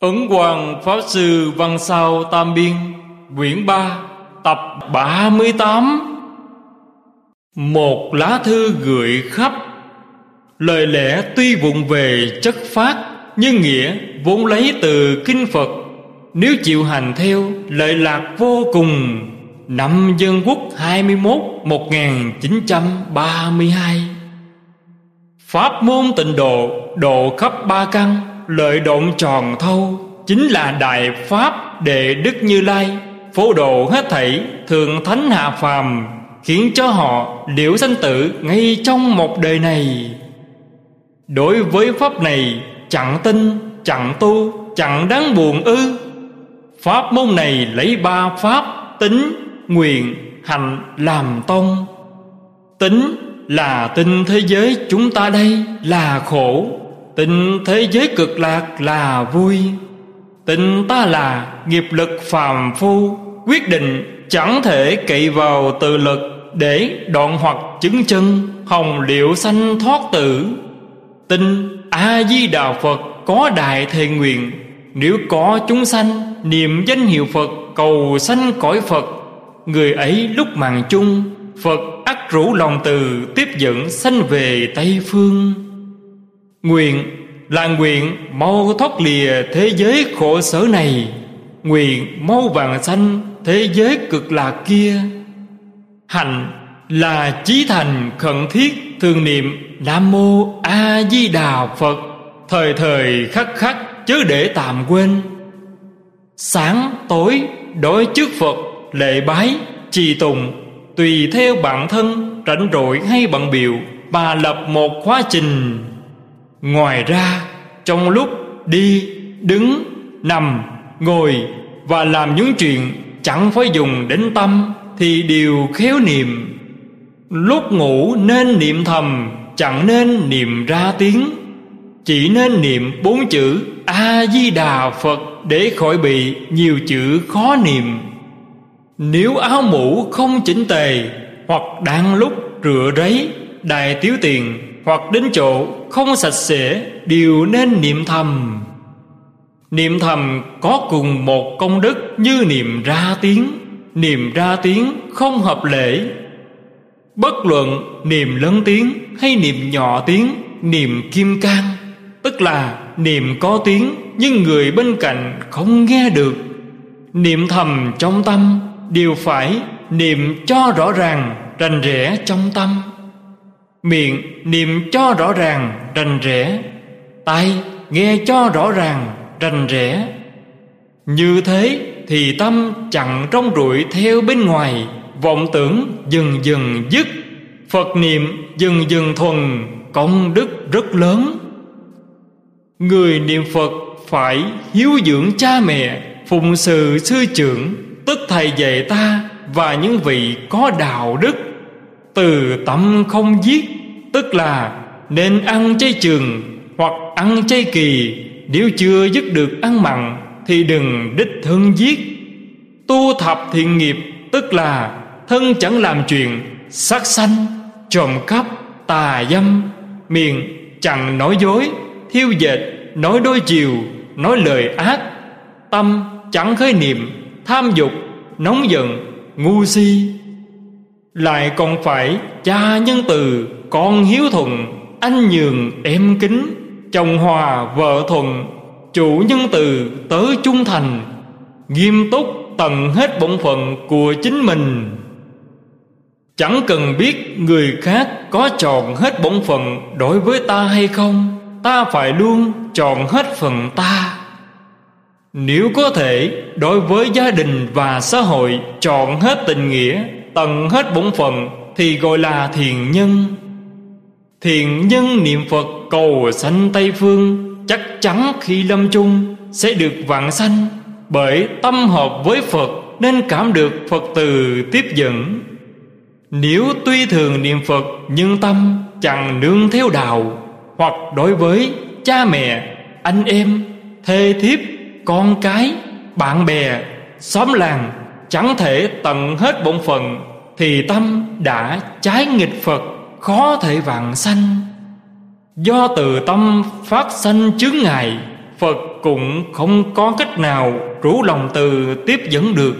Ấn Hoàng Pháp Sư Văn Sao Tam Biên, Quyển 3 Tập 38 Một lá thư gửi khắp. Lời lẽ tuy vụng về chất phát, Nhưng nghĩa vốn lấy từ Kinh Phật. Nếu chịu hành theo, lợi lạc vô cùng. Năm Dân Quốc 21 1932 Pháp môn tịnh độ Độ khắp ba căn. Lợi động tròn thâu Chính là Đại Pháp Đệ Đức Như Lai. Phổ độ hết thảy thượng thánh hạ phàm Khiến cho họ liễu sanh tử Ngay trong một đời này. Đối với Pháp này Chẳng tin, chẳng tu Chẳng đáng buồn ư. Pháp môn này lấy ba Pháp Tính, nguyện, hành làm tông. Tính là tin thế giới chúng ta đây là khổ. Tình thế giới cực lạc là vui. Tình ta là nghiệp lực phàm phu. Quyết định chẳng thể cậy vào tự lực Để đoạn hoặc chứng chân, Hồng liệu sanh thoát tử. Tin A-di-đà Phật có đại thề nguyện. Nếu có chúng sanh, Niệm danh hiệu Phật, cầu sanh cõi Phật, Người ấy lúc màng chung, Phật ắt rủ lòng từ Tiếp dẫn sanh về Tây Phương. Nguyện là nguyện mau thoát lìa thế giới khổ sở này. Nguyện mau vàng sanh thế giới cực lạc kia. Hạnh là chí thành khẩn thiết thường niệm Nam Mô A Di Đà Phật. Thời thời khắc khắc chớ để tạm quên. Sáng tối đối trước Phật lệ bái, trì tùng Tùy theo bản thân rảnh rỗi hay bận biểu, Mà lập một khóa trình. Ngoài ra trong lúc đi, đứng, nằm, ngồi Và làm những chuyện chẳng phải dùng đến tâm Thì đều khéo niệm. Lúc ngủ nên niệm thầm Chẳng nên niệm ra tiếng. Chỉ nên niệm bốn chữ A-di-đà Phật Để khỏi bị nhiều chữ khó niệm. Nếu áo mũ không chỉnh tề Hoặc đang lúc rửa ráy Đài tiếu tiền hoặc đến chỗ không sạch sẽ đều nên niệm thầm. Niệm thầm có cùng một công đức như niệm ra tiếng. Niệm ra tiếng không hợp lễ. Bất luận niệm lớn tiếng hay niệm nhỏ tiếng, niệm kim cang, tức là niệm có tiếng nhưng người bên cạnh không nghe được. Niệm thầm trong tâm đều phải niệm cho rõ ràng, rành rẽ trong tâm. Miệng niệm cho rõ ràng, rành rẽ. Tai nghe cho rõ ràng, rành rẽ. Như thế thì tâm chẳng trong rụi theo bên ngoài, Vọng tưởng dần dần dứt. Phật niệm dần dần thuần, Công đức rất lớn. Người niệm Phật phải hiếu dưỡng cha mẹ, Phụng sự sư trưởng, Tức thầy dạy ta Và những vị có đạo đức. Từ tâm không giết tức là nên ăn chay trường hoặc ăn chay kỳ. Nếu chưa dứt được ăn mặn thì đừng đích thân giết. Tu thập thiện nghiệp, tức là thân chẳng làm chuyện, sát sanh, trộm cắp, tà dâm, miệng chẳng nói dối, thiêu dệt, nói đôi chiều, nói lời ác, tâm chẳng khởi niệm, tham dục, nóng giận, ngu si lại còn phải cha nhân từ, Con hiếu thuận, Anh nhường em kính. Chồng hòa vợ thuận, Chủ nhân từ, tớ trung thành. Nghiêm túc tận hết bổn phận của chính mình. Chẳng cần biết người khác có tròn hết bổn phận đối với ta hay không, Ta phải luôn tròn hết phần ta. Nếu có thể, đối với gia đình và xã hội tròn hết tình nghĩa tận hết bổn phận thì gọi là thiền nhân. Thiền nhân niệm phật cầu sanh tây phương, chắc chắn khi lâm chung sẽ được vạn sanh. Bởi tâm hợp với phật nên cảm được phật từ tiếp dẫn. Nếu tuy thường niệm phật nhưng tâm chẳng nương theo đạo, hoặc đối với cha mẹ, anh em, thê thiếp, con cái, bạn bè, xóm làng chẳng thể tận hết bổn phận, thì tâm đã trái nghịch Phật, khó thể vạn sanh. Do từ tâm phát sanh chướng ngài Phật cũng không có cách nào rủ lòng từ tiếp dẫn được.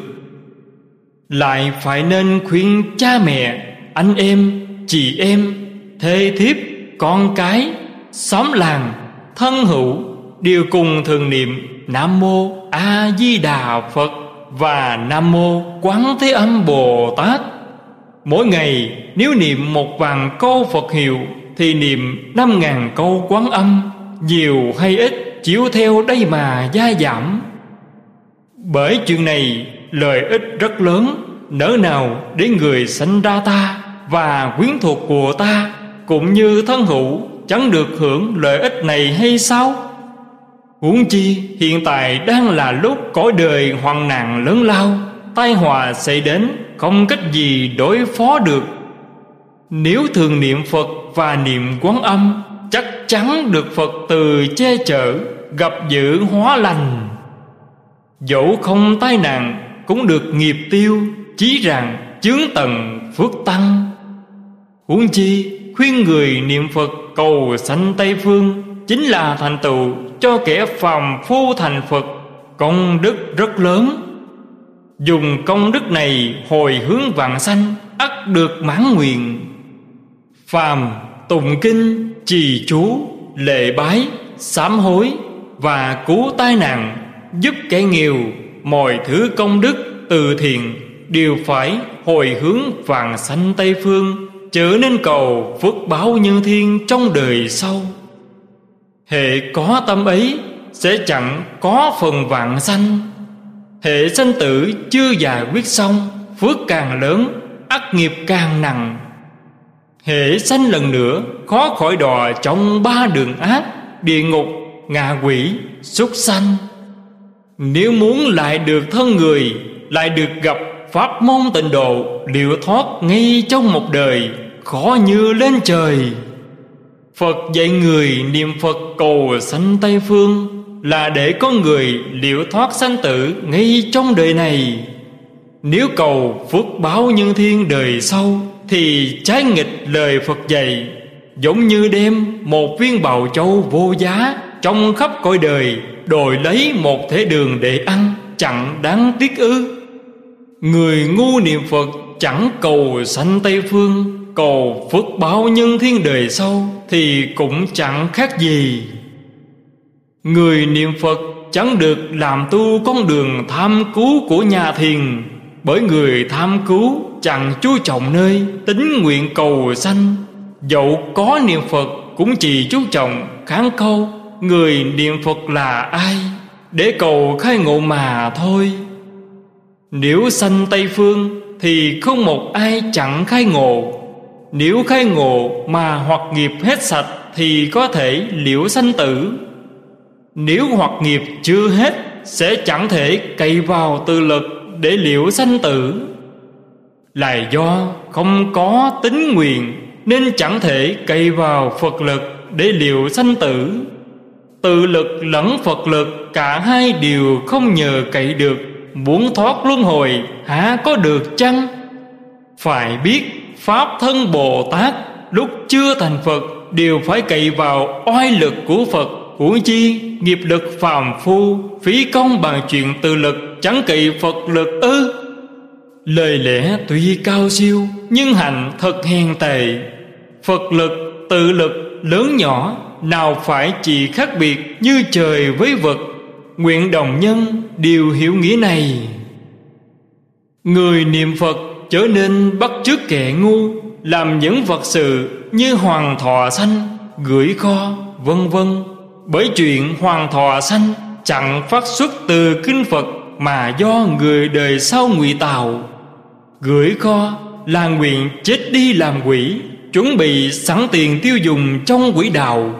Lại phải nên khuyên cha mẹ, anh em, chị em, thê thiếp, con cái, xóm làng, thân hữu đều cùng thường niệm nam mô a di đà phật và nam mô quán thế âm bồ tát. Mỗi ngày, nếu niệm một vàng câu phật hiệu, thì niệm năm ngàn câu quán âm, nhiều hay ít chiếu theo đây mà gia giảm. Bởi chuyện này, lợi ích rất lớn, nỡ nào để người sanh ra ta và quyến thuộc của ta cũng như thân hữu, chẳng được hưởng lợi ích này hay sao? Huống chi, hiện tại đang là lúc cõi đời hoạn nạn lớn lao, tai họa xảy đến, không cách gì đối phó được. Nếu thường niệm phật và niệm quán âm, chắc chắn được phật từ che chở, gặp dữ hóa lành. Dẫu không tai nạn, cũng được nghiệp tiêu, chí rằng chướng tầng phước tăng. Huống chi, khuyên người niệm phật cầu sanh tây phương chính là thành tựu cho kẻ phàm phu thành phật công đức rất lớn. Dùng công đức này hồi hướng vạn sanh, ắt được mãn nguyện. Phàm tụng kinh, trì chú, lệ bái, sám hối và cứu tai nạn, giúp kẻ nghèo mọi thứ công đức từ thiện đều phải hồi hướng vàng sanh tây phương, trở nên cầu phước báo như thiên trong đời sau hệ có tâm ấy sẽ chẳng có phần vạn sanh. Hệ sanh tử chưa giải quyết xong, phước càng lớn, ác nghiệp càng nặng. Hệ sanh lần nữa, khó khỏi đò trong ba đường ác, địa ngục, ngạ quỷ, súc sanh. Nếu muốn lại được thân người, lại được gặp pháp môn tịnh độ, liệu thoát ngay trong một đời, khó như lên trời phật dạy người niệm phật cầu sanh tây phương là để có người liệu thoát sanh tử ngay trong đời này. Nếu cầu phước báo nhân thiên đời sau thì trái nghịch lời phật dạy, giống như đem một viên bào châu vô giá trong khắp cõi đời đòi lấy một thế đường để ăn, chẳng đáng tiếc ư. Người ngu niệm phật chẳng cầu sanh tây phương cầu phước báo nhân thiên đời sau thì cũng chẳng khác gì. Người niệm phật chẳng được làm tu con đường tham cứu của nhà thiền, bởi người tham cứu chẳng chú trọng nơi tính nguyện cầu sanh. Dẫu có niệm phật cũng chỉ chú trọng kháng câu người niệm phật là ai, để cầu khai ngộ mà thôi. Nếu sanh tây phương thì không một ai chẳng khai ngộ nếu khai ngộ mà hoặc nghiệp hết sạch thì có thể liễu sanh tử. Nếu hoặc nghiệp chưa hết, sẽ chẳng thể cậy vào tự lực để liễu sanh tử. Là do không có tính nguyện, nên chẳng thể cậy vào phật lực để liễu sanh tử. Tự lực lẫn phật lực, cả hai đều không nhờ cậy được. Muốn thoát luân hồi hả có được chăng? Phải biết pháp thân bồ tát, lúc chưa thành phật, đều phải cậy vào oai lực của phật, của chi? Nghiệp lực phàm phu, phí công bằng chuyện tự lực, chẳng cậy phật lực ư? Lời lẽ tuy cao siêu, nhưng hành thật hèn tệ. Phật lực, tự lực lớn nhỏ, nào phải chỉ khác biệt như trời với vật nguyện đồng nhân đều hiểu nghĩa này. Người niệm phật trở nên bắt chước kẻ ngu, làm những vật sự như hoàng thọ sanh, gửi kho, vân vân. Bởi chuyện hoàng thọ sanh chẳng phát xuất từ kinh phật mà do người đời sau ngụy tạo. Gửi kho là nguyện chết đi làm quỷ, chuẩn bị sẵn tiền tiêu dùng trong quỷ đạo.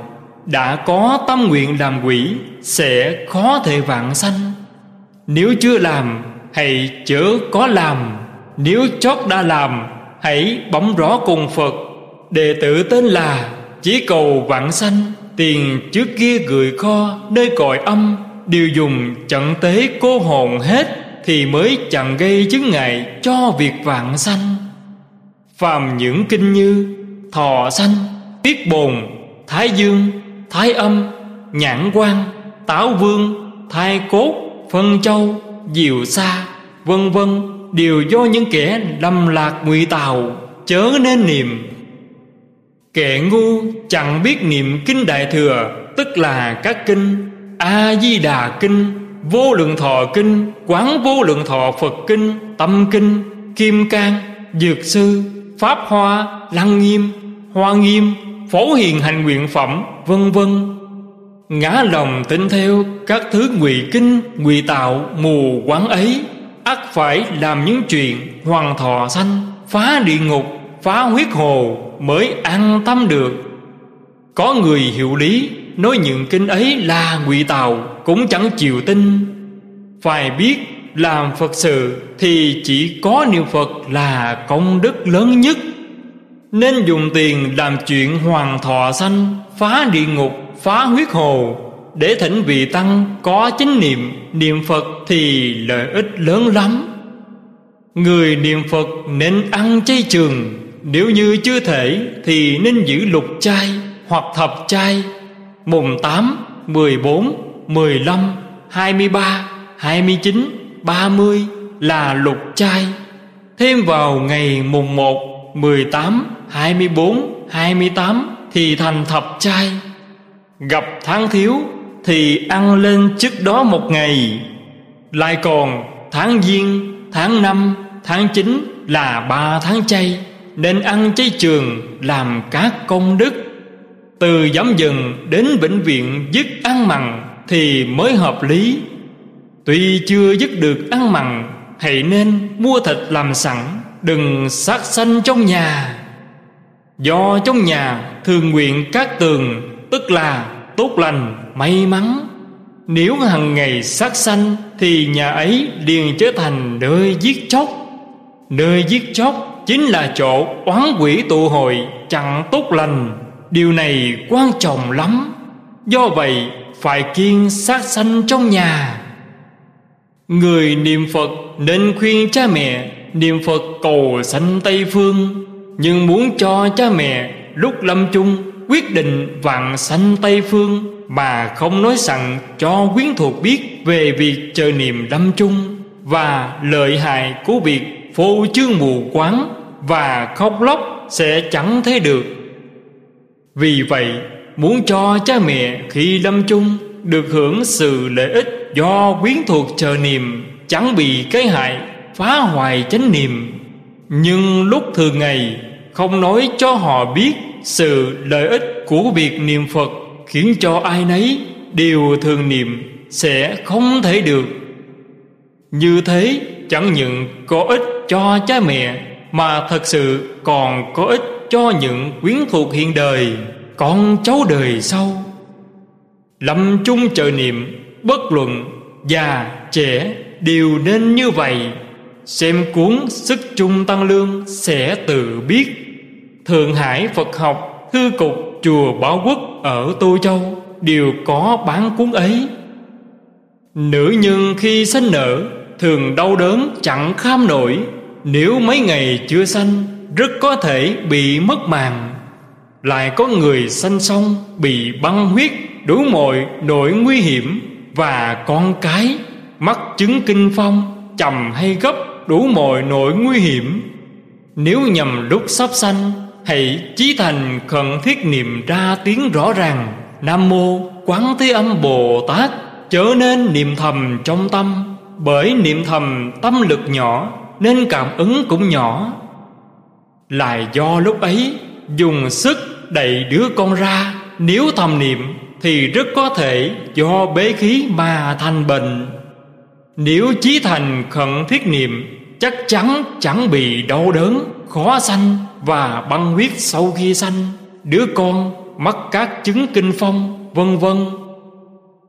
Đã có tâm nguyện làm quỷ, sẽ khó thể vạn sanh. Nếu chưa làm, hãy chớ có làm nếu chót đã làm, hãy bấm rõ cùng phật. Đệ tử tên là chỉ cầu vạn sanh, tiền trước kia gửi kho nơi cõi âm, đều dùng chẳng tế cô hồn hết thì mới chẳng gây chứng ngại cho việc vạn sanh. Phàm những kinh như thọ sanh, tiết bồn, thái dương, thái âm, nhãn quan táo vương, thai cốt, phân châu diều xa vân vân đều do những kẻ lầm lạc ngụy tàu chớ nên niệm. Kẻ ngu chẳng biết niệm kinh đại thừa, tức là các kinh a di đà kinh, vô lượng thọ kinh, quán vô lượng thọ phật kinh, tâm kinh, kim cang, dược sư, pháp hoa, lăng nghiêm, hoa nghiêm, phổ hiền hành nguyện phẩm, vân vân. Ngã lòng tin theo các thứ ngụy kinh, ngụy tạo mù quán ấy ắt phải làm những chuyện hoàng thọ sanh, phá địa ngục, phá huyết hồ mới an tâm được. Có người hiểu lý, nói những kinh ấy là ngụy tạo cũng chẳng chịu tin. Phải biết làm phật sự thì chỉ có niệm phật là công đức lớn nhất. Nên dùng tiền làm chuyện hoàng thọ sanh, phá địa ngục, phá huyết hồ để thỉnh vị tăng có chánh niệm niệm phật thì lợi ích lớn lắm. Người niệm phật nên ăn chay trường nếu như chưa thể thì nên giữ lục chay hoặc thập chay mùng 8, 14, 15, 23, 29, 30 là lục chay Thêm vào ngày mùng 1, 18, 24, 28 thì thành thập chay Gặp tháng thiếu thì ăn lên trước đó một ngày. Lại còn tháng giêng, tháng năm, tháng chín là ba tháng chay Nên ăn chay trường làm các công đức. Từ giám dừng đến bệnh viện dứt ăn mặn Thì mới hợp lý. Tuy chưa dứt được ăn mặn Hãy nên mua thịt làm sẵn Đừng sát sanh trong nhà. Do trong nhà thường nguyện các tường Tức là tốt lành, may mắn. Nếu hàng ngày sát sanh Thì nhà ấy liền trở thành nơi giết chóc. Nơi giết chóc chính là chỗ oán quỷ tụ hội chẳng tốt lành. Điều này quan trọng lắm. Do vậy phải kiên sát sanh trong nhà. Người niệm Phật nên khuyên cha mẹ Niệm Phật cầu sanh Tây Phương Nhưng muốn cho cha mẹ lúc lâm chung Quyết định vạn sanh Tây Phương, Mà không nói rằng cho quyến thuộc biết Về việc chờ niềm đâm chung Và lợi hại của việc phô chương mù quáng Và khóc lóc sẽ chẳng thấy được. Vì vậy, muốn cho cha mẹ khi lâm chung Được hưởng sự lợi ích do quyến thuộc chờ niềm chẳng bị cái hại, phá hoại chánh niệm. Nhưng lúc thường ngày, không nói cho họ biết sự lợi ích của việc niệm phật khiến cho ai nấy đều thường niệm sẽ không thể được. Như thế, chẳng những có ích cho cha mẹ, mà thật sự còn có ích cho những quyến thuộc hiện đời, con cháu đời sau. Lâm chung trợ niệm, bất luận già, trẻ đều nên như vậy. Xem cuốn sức chung tăng lương sẽ tự biết thượng hải phật học, thư cục, chùa bảo quốc ở tô châu đều có bán cuốn ấy. Nữ nhân khi sinh nở, thường đau đớn chẳng kham nổi. Nếu mấy ngày chưa sanh, rất có thể bị mất màng lại có người sanh xong, bị băng huyết, đủ mọi nỗi nguy hiểm và con cái, mắc chứng kinh phong, chầm hay gấp đủ mọi nỗi nguy hiểm. Nếu nhầm lúc sắp sanh hãy chí thành khẩn thiết niệm ra tiếng rõ ràng. Nam mô quán thế âm bồ tát. Trở nên niệm thầm trong tâm, bởi niệm thầm tâm lực nhỏ, nên cảm ứng cũng nhỏ. Lại do lúc ấy, dùng sức đẩy đứa con ra, nếu thầm niệm thì rất có thể do bế khí mà thành bệnh. Nếu chí thành khẩn thiết niệm, chắc chắn chẳng bị đau đớn khó sanh và băng huyết sau khi sanh, đứa con mắc các chứng kinh phong, vân vân.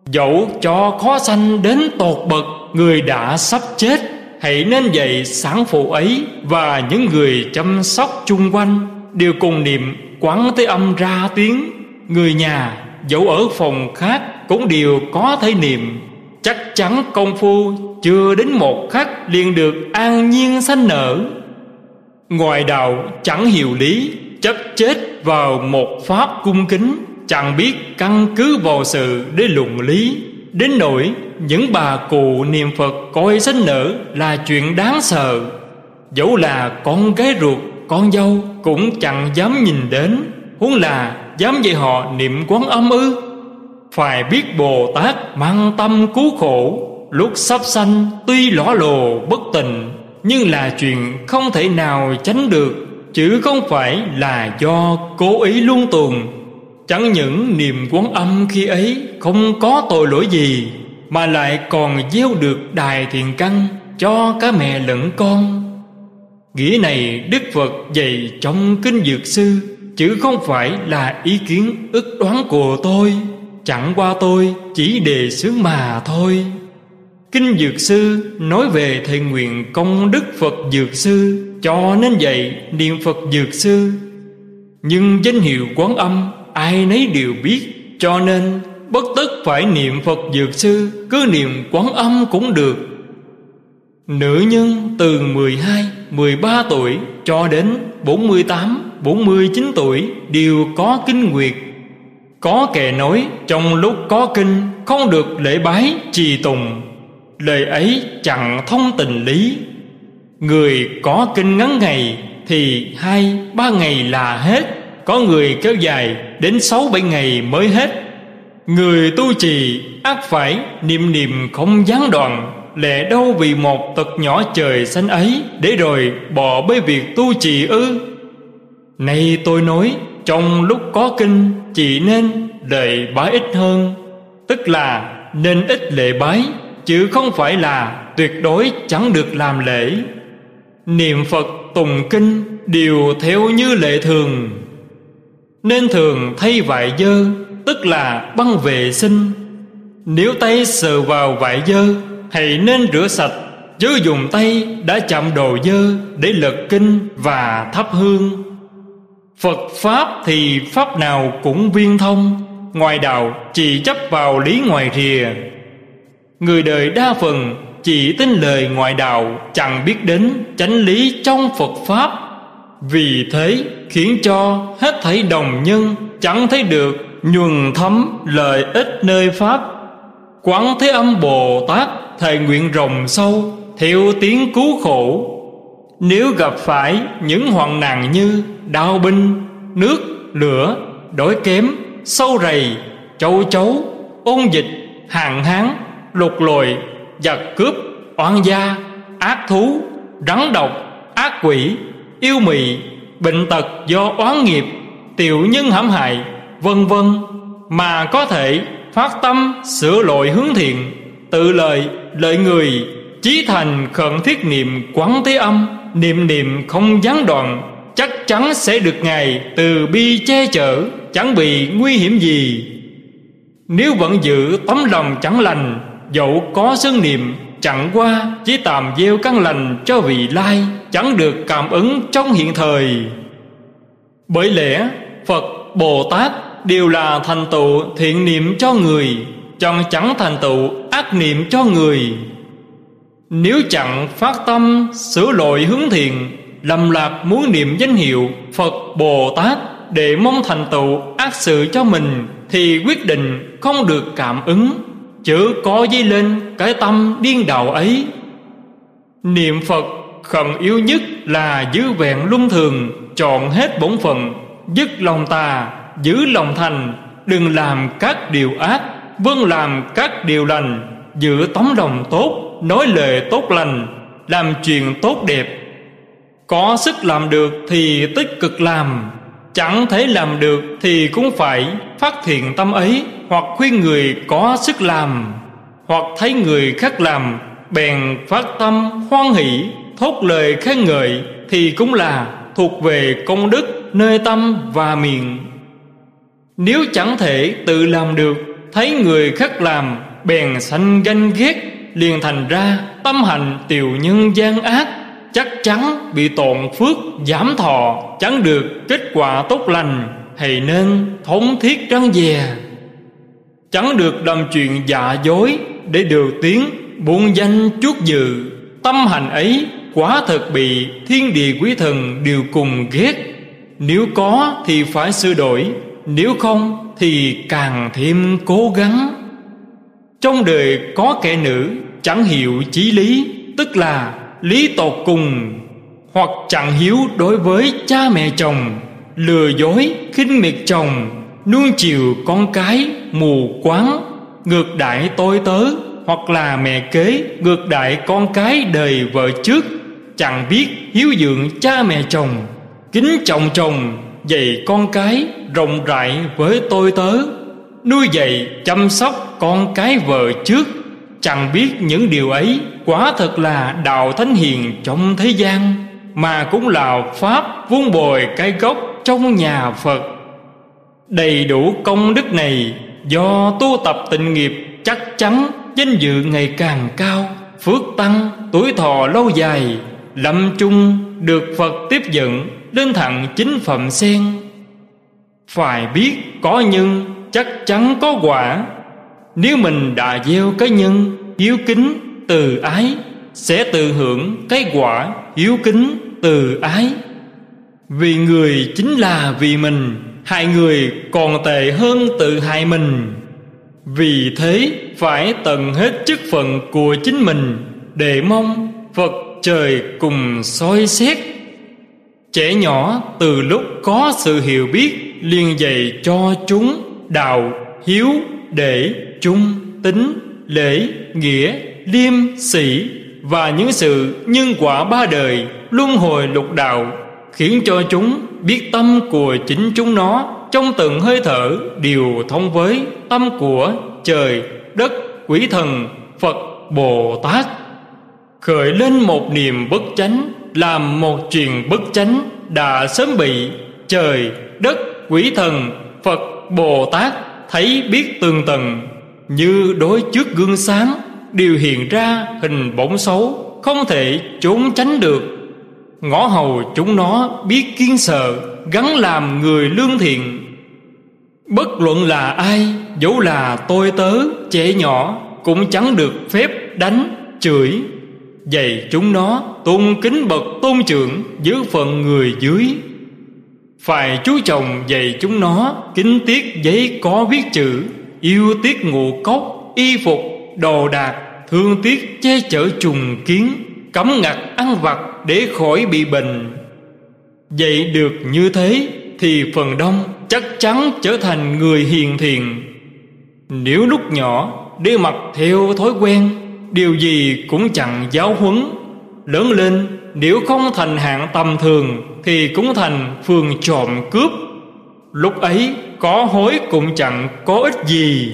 Dẫu cho khó sanh đến tột bậc, người đã sắp chết, hãy nên dạy sản phụ ấy và những người chăm sóc chung quanh đều cùng niệm quán thế âm ra tiếng. Người nhà, dẫu ở phòng khác cũng đều có thể niệm. Chắc chắn công phu chưa đến một khắc liền được an nhiên sanh nở ngoài đạo chẳng hiểu lý chấp chết vào một pháp cung kính chẳng biết căn cứ vào sự để luận lý. Đến nỗi những bà cụ niệm Phật coi sinh nở là chuyện đáng sợ. Dẫu là con gái ruột, con dâu cũng chẳng dám nhìn đến Huống là dám dạy họ niệm quán âm ư. Phải biết Bồ Tát mang tâm cứu khổ Lúc sắp sanh tuy lõ lồ bất tình nhưng là chuyện không thể nào tránh được, Chứ không phải là do cố ý luôn tuần Chẳng những niềm quán âm khi ấy không có tội lỗi gì, Mà lại còn gieo được đài thiền căn cho cả mẹ lẫn con. Nghĩa này Đức Phật dạy trong Kinh Dược Sư, Chứ không phải là ý kiến ức đoán của tôi. Chẳng qua tôi chỉ đề xướng mà thôi. Kinh Dược Sư nói về thầy nguyện công đức Phật Dược Sư Cho nên vậy niệm Phật Dược Sư. Nhưng danh hiệu quán âm ai nấy đều biết Cho nên bất tất phải niệm Phật Dược Sư Cứ niệm quán âm cũng được. Nữ nhân từ 12, 13 tuổi cho đến 48, 49 tuổi đều có kinh nguyệt. Có kẻ nói trong lúc có kinh không được lễ bái trì tùng. Lời ấy chẳng thông tình lý. Người có kinh ngắn ngày thì hai, ba ngày là hết. Có người kéo dài đến sáu, bảy ngày mới hết. Người tu trì ác phải, niệm niệm không gián đoạn Lẽ đâu vì một tật nhỏ trời xanh ấy, Để rồi bỏ bê việc tu trì ư. Nay tôi nói, Trong lúc có kinh, Chỉ nên lệ bái ít hơn, Tức là nên ít lệ bái. Chứ không phải là tuyệt đối chẳng được làm lễ. Niệm Phật tùng kinh Đều theo như lệ thường. Nên thường thay vải dơ, Tức là băng vệ sinh. Nếu tay sờ vào vải dơ, Hãy nên rửa sạch. Chứ dùng tay đã chạm đồ dơ Để lật kinh và thắp hương. Phật Pháp thì Pháp nào cũng viên thông. Ngoài đạo chỉ chấp vào lý ngoài rìa. Người đời đa phần chỉ tin lời ngoại đạo Chẳng biết đến chánh lý trong Phật Pháp. Vì thế khiến cho hết thảy đồng nhân Chẳng thấy được nhuần thấm lợi ích nơi Pháp. Quán Thế Âm Bồ Tát Thầy nguyện rồng sâu Theo tiếng cứu khổ. Nếu gặp phải những hoạn nạn như Đau binh, nước, lửa, đói kém, sâu rầy, châu chấu, ôn dịch, hạn hán lục lội giặc cướp oan gia, ác thú, rắn độc, ác quỷ, yêu mị, bệnh tật do oán nghiệp, tiểu nhân hãm hại, vân vân, mà có thể phát tâm sửa lỗi hướng thiện, tự lợi lợi người, chí thành khẩn thiết niệm quán thế âm, niệm niệm không gián đoạn, chắc chắn sẽ được ngài từ bi che chở, chẳng bị nguy hiểm gì. Nếu vẫn giữ tấm lòng chẳng lành Dẫu có sân niệm Chẳng qua chỉ tạm gieo căn lành cho vị lai Chẳng được cảm ứng trong hiện thời. Bởi lẽ Phật, Bồ Tát Đều là thành tựu thiện niệm cho người Chẳng chẳng thành tựu ác niệm cho người. Nếu chẳng phát tâm sửa lỗi hướng thiện Lầm lạc muốn niệm danh hiệu Phật Bồ Tát Để mong thành tựu ác sự cho mình Thì quyết định không được cảm ứng chớ có dấy lên cái tâm điên đạo ấy. Niệm phật khẩn yếu nhất là giữ vẹn luân thường, chọn hết bổn phận, dứt lòng tà, giữ lòng thành, đừng làm các điều ác vâng làm các điều lành, giữ tấm lòng tốt, nói lời tốt lành, làm chuyện tốt đẹp. Có sức làm được thì tích cực làm chẳng thể làm được thì cũng phải phát thiện tâm ấy, hoặc khuyên người có sức làm, hoặc thấy người khác làm, bèn phát tâm hoan hỷ, thốt lời khen ngợi thì cũng là thuộc về công đức nơi tâm và miệng. Nếu chẳng thể tự làm được, thấy người khác làm, bèn sanh ganh ghét, liền thành ra tâm hành tiểu nhân gian ác chắc chắn bị tổn phước, giảm thọ, chẳng được kết quả tốt lành, hãy nên thống thiết răng dè. Chẳng được làm chuyện giả dối để điều tiếng buôn danh chuốt dự. Tâm hành ấy quả thật bị thiên địa quý thần đều cùng ghét. Nếu có thì phải sửa đổi, nếu không thì càng thêm cố gắng. Trong đời có kẻ nữ chẳng hiểu chí lý, Tức là lý tột cùng, Hoặc chẳng hiếu đối với cha mẹ chồng, Lừa dối, khinh miệt chồng, Nuông chiều con cái, mù quáng, Ngược đại tôi tớ, Hoặc là mẹ kế ngược đại con cái đời vợ trước, Chẳng biết hiếu dưỡng cha mẹ chồng, Kính trọng chồng, dạy con cái, rộng rãi với tôi tớ, nuôi dạy chăm sóc con cái vợ trước chẳng biết những điều ấy quả thật là đạo thánh hiền trong thế gian, mà cũng là pháp vun bồi cái gốc trong nhà phật. Đầy đủ công đức này, do tu tập tịnh nghiệp chắc chắn danh dự ngày càng cao, phước tăng, tuổi thọ lâu dài, lâm chung được phật tiếp dẫn lên thẳng chính phẩm sen. Phải biết có nhân, chắc chắn có quả nếu mình đã gieo cái nhân hiếu kính từ ái sẽ tự hưởng cái quả hiếu kính từ ái. Vì người chính là vì mình hại người còn tệ hơn tự hại mình. Vì thế phải tận hết chức phận của chính mình để mong phật trời cùng soi xét. Trẻ nhỏ từ lúc có sự hiểu biết liền dạy cho chúng đạo, hiếu, để, trung, tính, lễ, nghĩa, liêm, sĩ và những sự nhân quả ba đời luân hồi lục đạo khiến cho chúng biết tâm của chính chúng nó trong từng hơi thở đều thông với tâm của trời, đất, quỷ thần, Phật, Bồ Tát. Khởi lên một niềm bất chánh làm một chuyện bất chánh đã sớm bị trời đất quỷ thần phật bồ tát thấy biết tường tầng như đối trước gương sáng đều hiện ra hình bóng xấu, không thể trốn tránh được. Ngõ hầu chúng nó biết kiên sợ gắn làm người lương thiện. Bất luận là ai, dẫu là tôi tớ, trẻ nhỏ, cũng chẳng được phép đánh, chửi. Dạy chúng nó tôn kính bậc tôn trưởng giữ phận người dưới. Phải chú trọng dạy chúng nó kính tiết giấy có viết chữ yêu tiết ngụ cốc, y phục, đồ đạc, thương tiếc che chở trùng kiến, cấm ngặt ăn vặt để khỏi bị bệnh. Vậy được như thế thì phần đông chắc chắn trở thành người hiền thiện. Nếu lúc nhỏ đi mặc theo thói quen, điều gì cũng chẳng giáo huấn. Lớn lên, nếu không thành hạng tầm thường thì cũng thành phường trộm cướp. Lúc ấy có hối cũng chẳng có ích gì.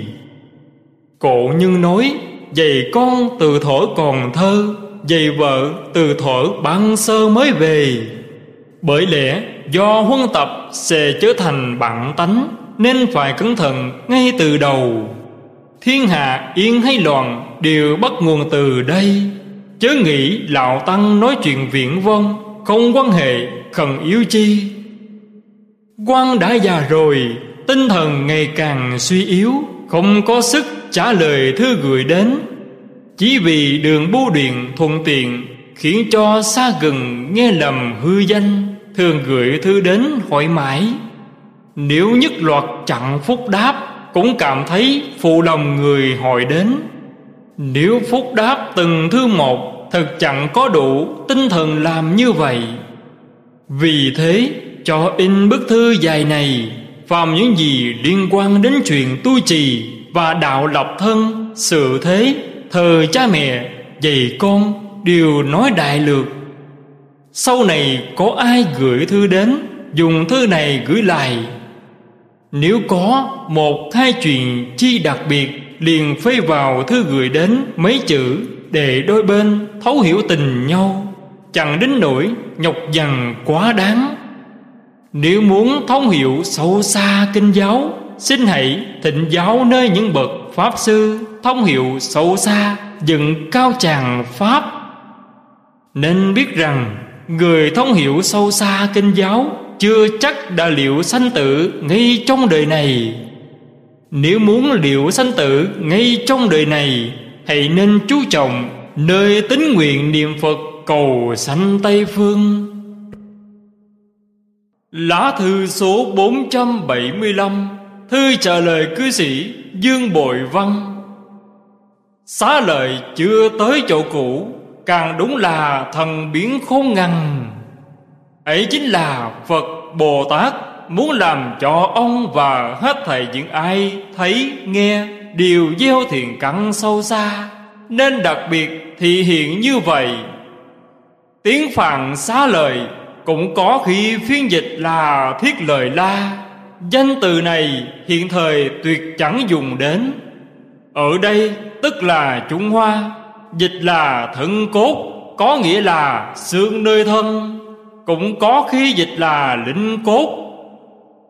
Cổ như nói dạy con từ thổi còn thơ dạy vợ từ thổi băng sơ mới về. Bởi lẽ, do huân tập sẽ trở thành bản tánh, nên phải cẩn thận ngay từ đầu. Thiên hạ yên hay loạn đều bắt nguồn từ đây. Chớ nghĩ lão tăng nói chuyện viễn vông, không quan hệ khẩn yếu chi. Quan đã già rồi tinh thần ngày càng suy yếu, không có sức trả lời thư gửi đến. Chỉ vì đường bưu điện thuận tiện khiến cho xa gần nghe lầm hư danh, thường gửi thư đến hỏi mãi. Nếu nhất loạt chặn phúc đáp cũng cảm thấy phụ lòng người hỏi đến. Nếu phúc đáp từng thư một thật chẳng có đủ tinh thần làm như vậy. Vì thế, cho in bức thư dài này phàm những gì liên quan đến chuyện tu trì và đạo lập thân, sự thế, thờ cha mẹ, dạy con đều nói đại lược. Sau này có ai gửi thư đến, dùng thư này gửi lại. Nếu có một hai chuyện chi đặc biệt, liền phê vào thư gửi đến mấy chữ để đôi bên thấu hiểu tình nhau. Chẳng đến nỗi nhọc dằn quá đáng nếu muốn thấu hiểu sâu xa kinh giáo, xin hãy thịnh giáo nơi những bậc pháp sư thông hiểu sâu xa dựng cao tràng pháp. Nên biết rằng, người thông hiểu sâu xa kinh giáo chưa chắc đã liệu sanh tử ngay trong đời này. Nếu muốn liệu sanh tử ngay trong đời này, hãy nên chú trọng nơi tính nguyện niệm phật cầu sanh tây phương lá thư số 475 thư trả lời cư sĩ dương bội văn. Xá lợi chưa tới chỗ cũ, Càng đúng là thần biến khôn ngăn Ấy chính là Phật Bồ Tát Muốn làm cho ông và hết thầy những ai thấy, nghe Đều gieo thiện căn sâu xa, Nên đặc biệt thị hiện như vậy. Tiếng phạn xá lời cũng có khi phiên dịch là thiết lời la. Danh từ này hiện thời tuyệt chẳng dùng đến. Ở đây tức là Trung Hoa, Dịch là thân cốt, Có nghĩa là xương nơi thân. Cũng có khi dịch là linh cốt.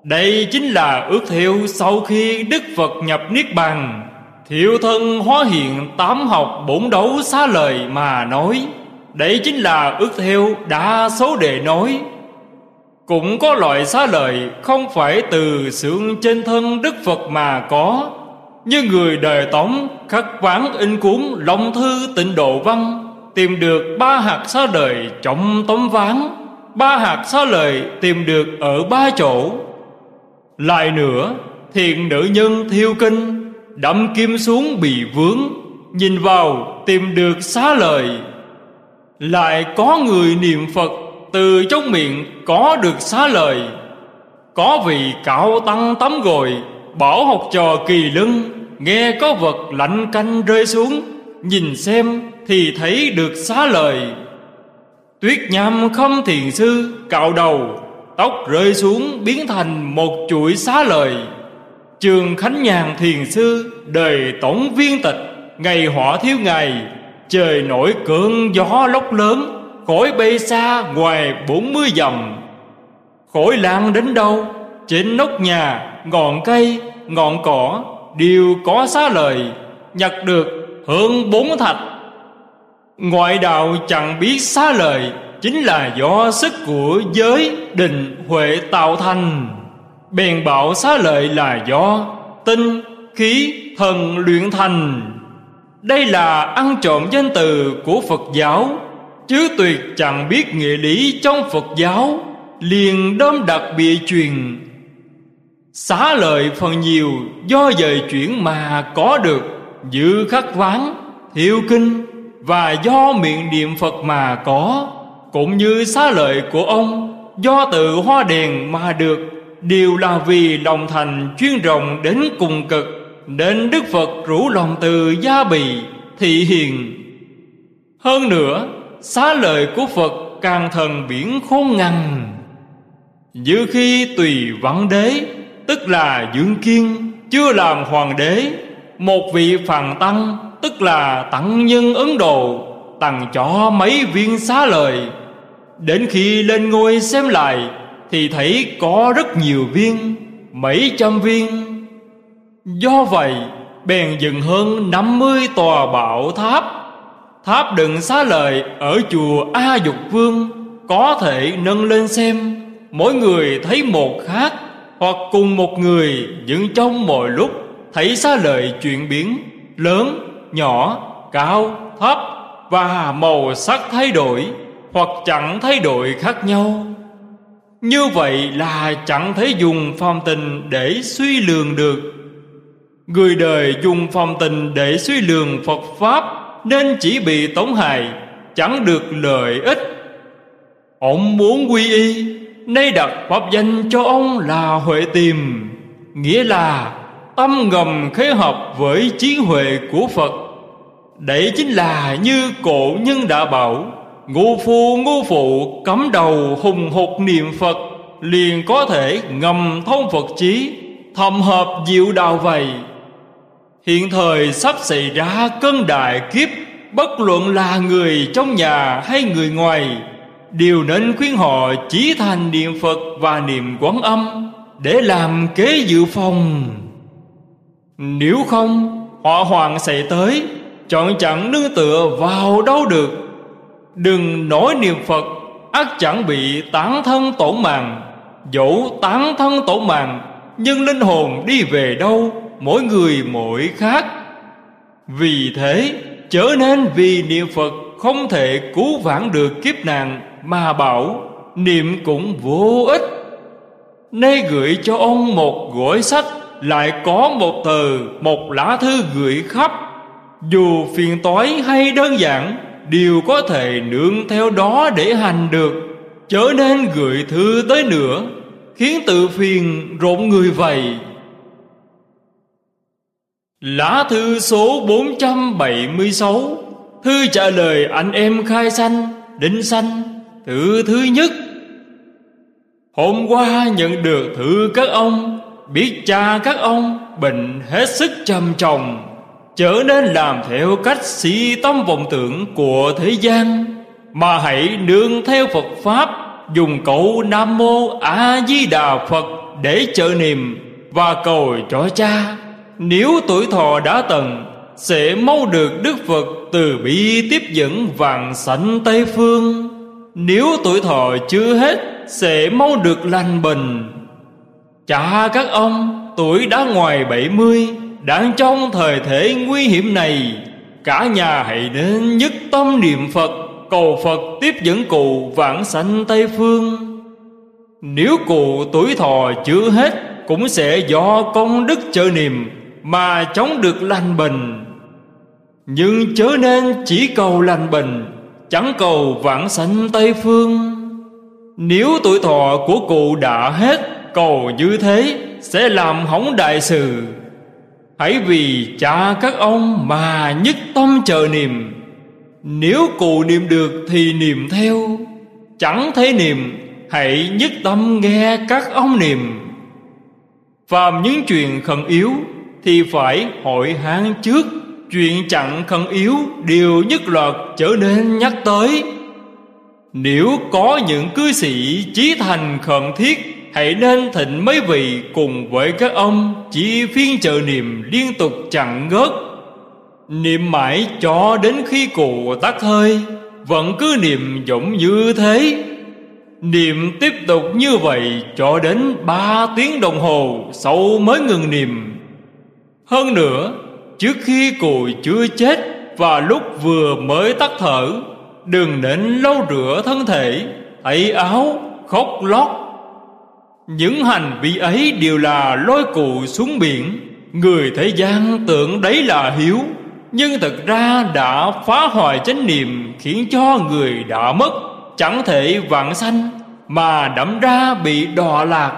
Đây chính là ước thiệu sau khi Đức Phật nhập Niết Bàn. Thiệu thân hóa hiện tám học bổn đấu xá lời mà nói. Đấy chính là ước theo đa số đề nói. Cũng có loại xá lợi không phải từ xương trên thân Đức Phật mà có. Như người đời tống khắc ván in cuốn Long thư tịnh độ văn, Tìm được ba hạt xá lợi trong tấm ván. Ba hạt xá lợi tìm được ở ba chỗ. Lại nữa, thiện nữ nhân thiêu kinh, Đâm kim xuống bị vướng. Nhìn vào, tìm được xá lời lại có người niệm Phật, Từ trong miệng có được xá lời Có vị cạo tăng tắm gội, Bảo học trò kỳ lưng Nghe có vật lạnh canh rơi xuống, Nhìn xem thì thấy được xá lời Tuyết nham không thiền sư cạo đầu, Tóc rơi xuống biến thành một chuỗi xá lời Trường Khánh Nhàn thiền sư Đời tổng viên tịch, Ngày họa thiếu ngày Trời nổi cơn gió lốc lớn khỏi bay xa ngoài bốn mươi dặm. Khỏi lan đến đâu? Trên nóc nhà Ngọn cây Ngọn cỏ Đều có xá lời Nhặt được hơn bốn thạch. Ngoại đạo chẳng biết xá lời Chính là do sức của giới định huệ tạo thành. Bèn bảo xá lợi là do Tinh, khí, thần luyện thành đây là ăn trộm danh từ của Phật giáo Chứ tuyệt chẳng biết nghĩa lý trong Phật giáo Liền đâm đặc bị truyền. Xá lợi phần nhiều do dời chuyển mà có được Dự khắc ván, thiêu kinh Và do miệng niệm Phật mà có Cũng như xá lợi của ông Do tự hoa đèn mà được Đều là vì lòng thành chuyên rộng đến cùng cực nên Đức Phật rủ lòng từ gia bì thị hiền. Hơn nữa, Xá lời của Phật càng thần biển khôn ngăn Như khi tùy văn đế, Tức là dưỡng Kiên, Chưa làm hoàng đế, Một vị phàn tăng, Tức là tặng nhân Ấn Độ, Tặng cho mấy viên xá lời Đến khi lên ngôi xem lại, Thì thấy có rất nhiều viên, Mấy trăm viên. Do vậy bèn dựng hơn 50 tòa bảo tháp. Tháp đựng xá lợi ở chùa A Dục Vương Có thể nâng lên xem Mỗi người thấy một khác Hoặc cùng một người dựng trong mọi lúc Thấy xá lợi chuyển biến Lớn, nhỏ, cao, thấp Và màu sắc thay đổi Hoặc chẳng thay đổi khác nhau. Như vậy là chẳng thể dùng phong tình để suy lường được. Người đời dùng phong tình để suy lường Phật Pháp Nên chỉ bị tổn hại, Chẳng được lợi ích. Ông muốn quy y, Nay đặt pháp danh cho ông là Huệ Tìm Nghĩa là tâm ngầm khế hợp với trí huệ của Phật. Đấy chính là như cổ nhân đã bảo, Ngô phu ngô phụ cắm đầu hùng hục niệm Phật, Liền có thể ngầm thông Phật trí Thầm hợp diệu đạo vậy. Hiện thời sắp xảy ra cơn đại kiếp, Bất luận là người trong nhà hay người ngoài, Đều nên khuyên họ chí thành niệm Phật và niệm quán âm Để làm kế dự phòng. Nếu không họ hoàng sẽ tới, Chọn chẳng nương tựa vào đâu được. Đừng nói niệm Phật ắt chẳng bị tán thân tổn mạng, Dẫu tán thân tổn mạng, Nhưng linh hồn đi về đâu mỗi người mỗi khác. Vì thế trở nên vì niệm phật không thể cứu vãn được kiếp nạn mà bảo, niệm cũng vô ích. Nay gửi cho ông một gói sách lại có một tờ, một lá thư gửi khắp. Dù phiền toái hay đơn giản, Đều có thể nương theo đó để hành được. Chớ nên gửi thư tới nữa, Khiến tự phiền rộn người vầy. Lá thư số 476 Thư trả lời anh em khai sanh, Đinh sanh Thư thứ nhất. Hôm qua nhận được thư các ông, Biết cha các ông bệnh hết sức trầm trọng, Trở nên làm theo cách si tâm vọng tưởng của thế gian. Mà hãy nương theo Phật Pháp, Dùng cầu Nam Mô A Di Đà Phật để trợ niệm Và cầu cho cha. Nếu tuổi thọ đã tận, Sẽ mau được Đức Phật từ bi tiếp dẫn vàng sảnh Tây Phương. Nếu tuổi thọ chưa hết, Sẽ mau được lành bình Cha các ông, tuổi đã ngoài bảy mươi, Đang trong thời thể nguy hiểm này. Cả nhà hãy nên nhất tâm niệm Phật, Cầu Phật tiếp dẫn cụ vãng sanh Tây Phương. Nếu cụ tuổi thọ chưa hết, Cũng sẽ do công đức trợ niệm mà chống được lành bình. Nhưng chớ nên chỉ cầu lành bình, Chẳng cầu vãng sanh Tây Phương. Nếu tuổi thọ của cụ đã hết, Cầu như thế sẽ làm hỏng đại sự. Hãy vì cha các ông mà nhất tâm chờ niệm. Nếu cụ niệm được thì niệm theo. Chẳng thấy niệm, Hãy nhất tâm nghe các ông niệm. Phàm những chuyện khẩn yếu thì phải hội hán trước. Chuyện chẳng khẩn yếu Đều nhất loạt trở nên nhắc tới. Nếu có những cư sĩ chí thành khẩn thiết, Hãy nên thịnh mấy vị cùng với các ông, Chỉ phiên trợ niệm liên tục chẳng ngớt. Niệm mãi cho đến khi cụ tắt hơi, Vẫn cứ niệm giống như thế. Niệm tiếp tục như vậy cho đến ba tiếng đồng hồ, Sau mới ngừng niệm. Hơn nữa, Trước khi cùi chưa chết Và lúc vừa mới tắt thở, Đừng đến lâu rửa thân thể, thay áo, khóc lót những hành vi ấy đều là lôi cụ xuống biển. Người thế gian tưởng đấy là hiếu, Nhưng thật ra đã phá hoại chánh niệm Khiến cho người đã mất, Chẳng thể vạn sanh Mà đẫm ra bị đọa lạc.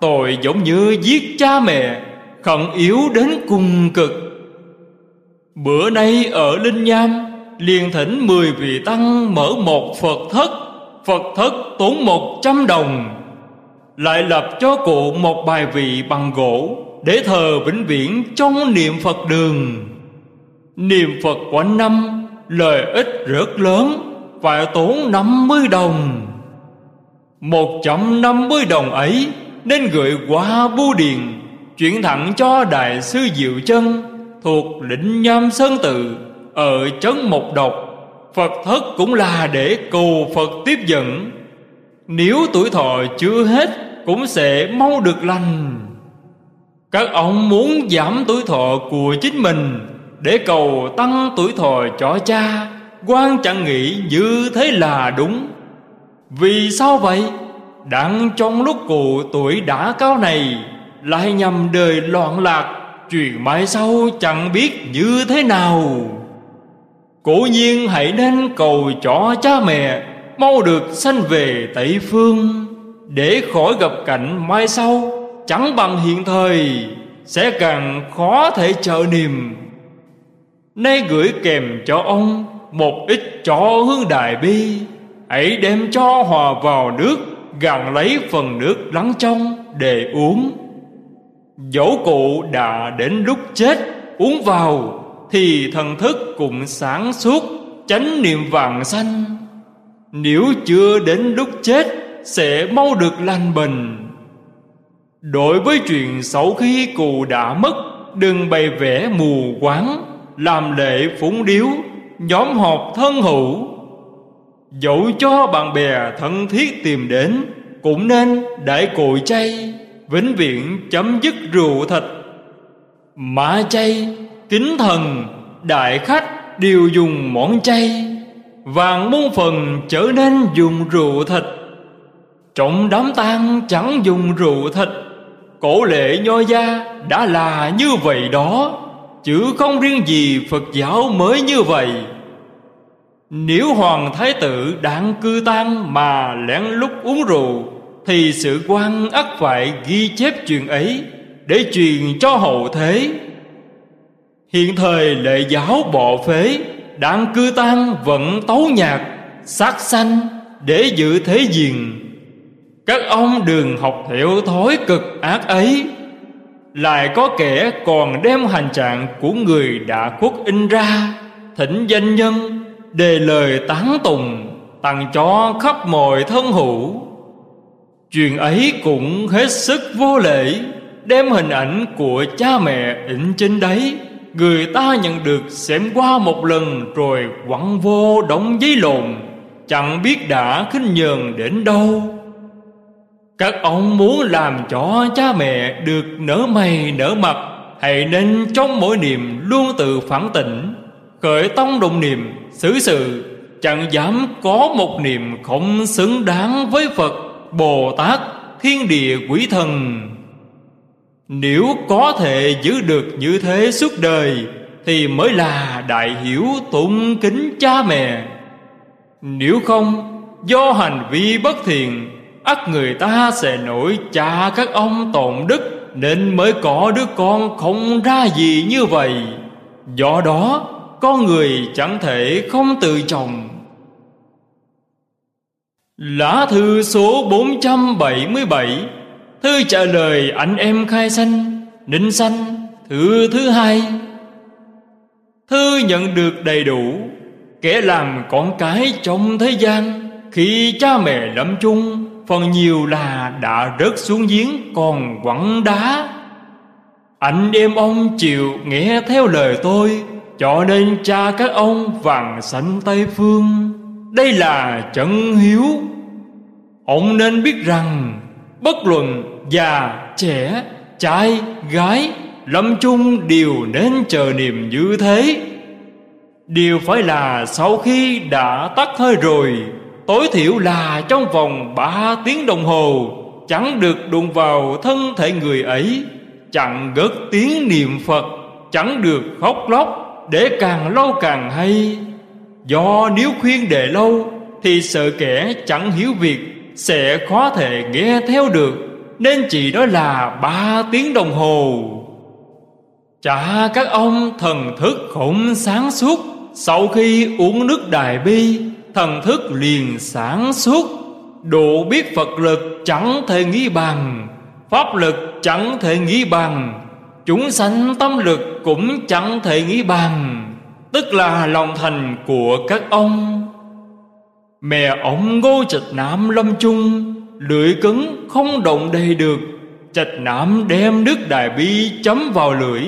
Tội giống như giết cha mẹ Khẩn yếu đến cùng cực Bữa nay ở Linh Nham liền thỉnh mười vị tăng mở một Phật thất Phật thất tốn một trăm đồng, lại lập cho cụ một bài vị bằng gỗ để thờ vĩnh viễn trong niệm Phật đường. Niệm Phật quanh năm, lợi ích rất lớn, phải tốn 50 đồng. Một trăm năm mươi đồng ấy nên gửi qua bưu điện chuyển thẳng cho đại sư Diệu Chân thuộc lĩnh Nham Sơn Tự ở trấn Mộc Độc. Phật thất cũng là để cầu Phật tiếp dẫn. Nếu tuổi thọ chưa hết cũng sẽ mau được lành các ông muốn giảm tuổi thọ của chính mình để cầu tăng tuổi thọ cho cha, quan chẳng nghĩ như thế là đúng vì sao vậy đang trong lúc cụ tuổi đã cao này lại nhầm đời loạn lạc chuyện mai sau chẳng biết như thế nào. Cố nhiên hãy nên cầu cho cha mẹ, mau được sanh về tây phương, để khỏi gặp cảnh mai sau, chẳng bằng hiện thời, sẽ càng khó thể trợ niềm. Nay gửi kèm cho ông một ít cho hương đại bi, hãy đem cho hòa vào nước, gặn lấy phần nước lắng trong để uống dẫu cụ đã đến lúc chết, uống vào, thì thần thức cũng sáng suốt tránh niệm vàng sanh. Nếu chưa đến lúc chết, sẽ mau được lành bình đối với chuyện xấu khi cụ đã mất, đừng bày vẽ mù quáng, làm lệ phúng điếu, nhóm họp thân hữu. Dẫu cho bạn bè thân thiết tìm đến, cũng nên đại cội chay vĩnh viễn chấm dứt rượu thịt. Mã chay, kính thần, đại khách đều dùng món chay. Vàng muôn phần trở nên dùng rượu thịt. Trọng đám tang chẳng dùng rượu thịt. Cổ lệ nho gia đã là như vậy đó, Chứ không riêng gì Phật giáo mới như vậy. Nếu Hoàng Thái tử đang cư tang mà lén lút uống rượu thì sự quan ắt phải ghi chép chuyện ấy Để truyền cho hậu thế. Hiện thời lệ giáo bỏ phế Đang cư tan vẫn tấu nhạc, Sát sanh để giữ thế diện. Các ông đừng học theo thói cực ác ấy. Lại có kẻ còn đem hành trạng của người đã khuất in ra, Thỉnh danh nhân, Đề lời tán tùng Tặng cho khắp mọi thân hữu. Chuyện ấy cũng hết sức vô lễ, Đem hình ảnh của cha mẹ ẩn trên đấy. Người ta nhận được xem qua một lần Rồi quăng vô đóng giấy lồn Chẳng biết đã khinh nhờn đến đâu. Các ông muốn làm cho cha mẹ được nở mày nở mặt, Hãy nên trong mỗi niệm luôn tự phản tỉnh, Khởi tông đồng niệm, xử sự, Chẳng dám có một niệm không xứng đáng với Phật. Bồ Tát thiên địa quỷ thần. Nếu có thể giữ được như thế suốt đời, Thì mới là đại hiểu tụng kính cha mẹ. Nếu không, do hành vi bất thiện ắt người ta sẽ nổi cha các ông tổn đức, nên mới có đứa con không ra gì như vậy. Do đó, con người chẳng thể không tự chồng Lá thư số 477 Thư trả lời anh em khai sanh, Ninh sanh, Thư thứ hai. Thư nhận được đầy đủ, Kẻ làm con cái trong thế gian. Khi cha mẹ lâm chung, Phần nhiều là đã rớt xuống giếng còn quẳng đá. Anh em ông chịu nghe theo lời tôi, Cho nên cha các ông vàng sanh Tây Phương. Đây là trận hiếu. Ông nên biết rằng Bất luận già, trẻ, trai, gái Lâm chung đều nên chờ niềm như thế. Điều phải là sau khi đã tắt hơi rồi Tối thiểu là trong vòng ba tiếng đồng hồ Chẳng được đụng vào thân thể người ấy Chẳng gớt tiếng niệm Phật Chẳng được khóc lóc Để càng lâu càng hay. Do nếu khuyên đề lâu, Thì sợ kẻ chẳng hiểu việc, Sẽ khó thể nghe theo được. Nên chỉ đó là ba tiếng đồng hồ. Chả các ông thần thức khổng sáng suốt, Sau khi uống nước đại bi, thần thức liền sáng suốt. Độ biết phật lực chẳng thể nghĩ bằng, pháp lực chẳng thể nghĩ bằng, chúng sanh tâm lực cũng chẳng thể nghĩ bằng tức là lòng thành của các ông. Mẹ ông ngô trạch nam lâm chung, lưỡi cứng không động đầy được trạch nam đem nước đại bi chấm vào lưỡi.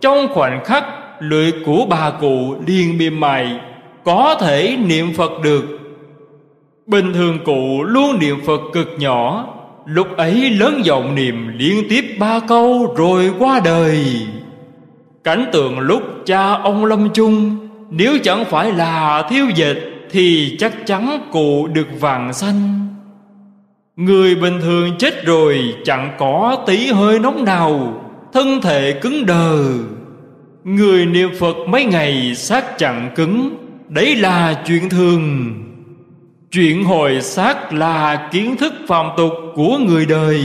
Trong khoảnh khắc, lưỡi của bà cụ liền mềm mại, có thể niệm Phật được. Bình thường cụ luôn niệm Phật cực nhỏ, Lúc ấy lớn giọng niệm liên tiếp ba câu rồi qua đời. Cảnh tượng lúc cha ông lâm chung, Nếu chẳng phải là thiếu dịch Thì chắc chắn cụ được vàng xanh. Người bình thường chết rồi chẳng có tí hơi nóng nào, Thân thể cứng đờ. Người niệm Phật mấy ngày xác chẳng cứng, Đấy là chuyện thường. Chuyện hồi xác là kiến thức phàm tục của người đời.